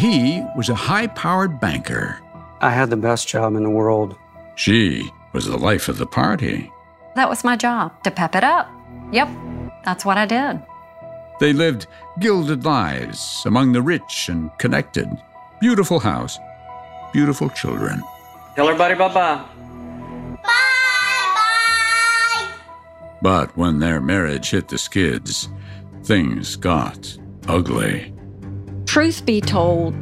He was a high powered banker. I had the best job in the world. She was the life of the party. That was my job, to pep it up. Yep, that's what I did. They lived gilded lives among the rich and connected. Beautiful house, beautiful children. Tell everybody bye bye. But when their marriage hit the skids, things got ugly. Truth be told,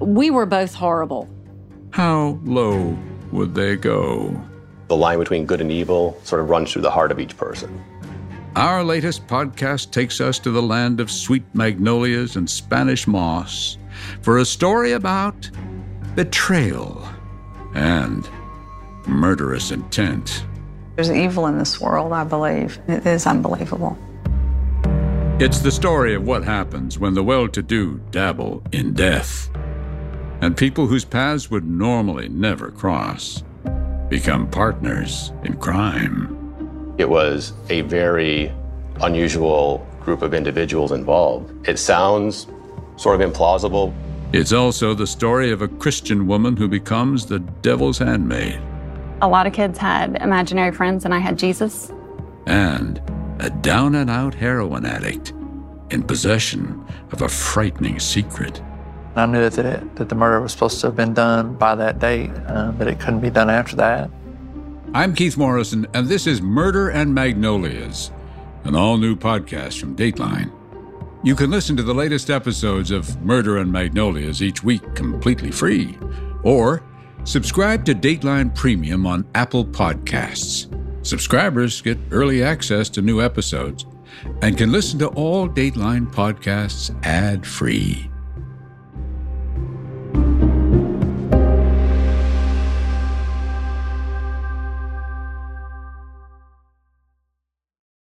we were both horrible. How low would they go? The line between good and evil sort of runs through the heart of each person. Our latest podcast takes us to the land of sweet magnolias and Spanish moss for a story about betrayal and murderous intent. There's evil in this world, I believe. It is unbelievable. It's the story of what happens when the well to do dabble in death, and people whose paths would normally never cross become partners in crime. It was a very unusual group of individuals involved. It sounds sort of implausible. It's also the story of a Christian woman who becomes the devil's handmaid. A lot of kids had imaginary friends, and I had Jesus. And a down and out heroin addict in possession of a frightening secret. I knew that, it, that the murder was supposed to have been done by that date, uh, but it couldn't be done after that. I'm Keith Morrison, and this is Murder and Magnolias, an all new podcast from Dateline. You can listen to the latest episodes of Murder and Magnolias each week completely free, or subscribe to Dateline Premium on Apple Podcasts. Subscribers get early access to new episodes and can listen to all Dateline podcasts ad free.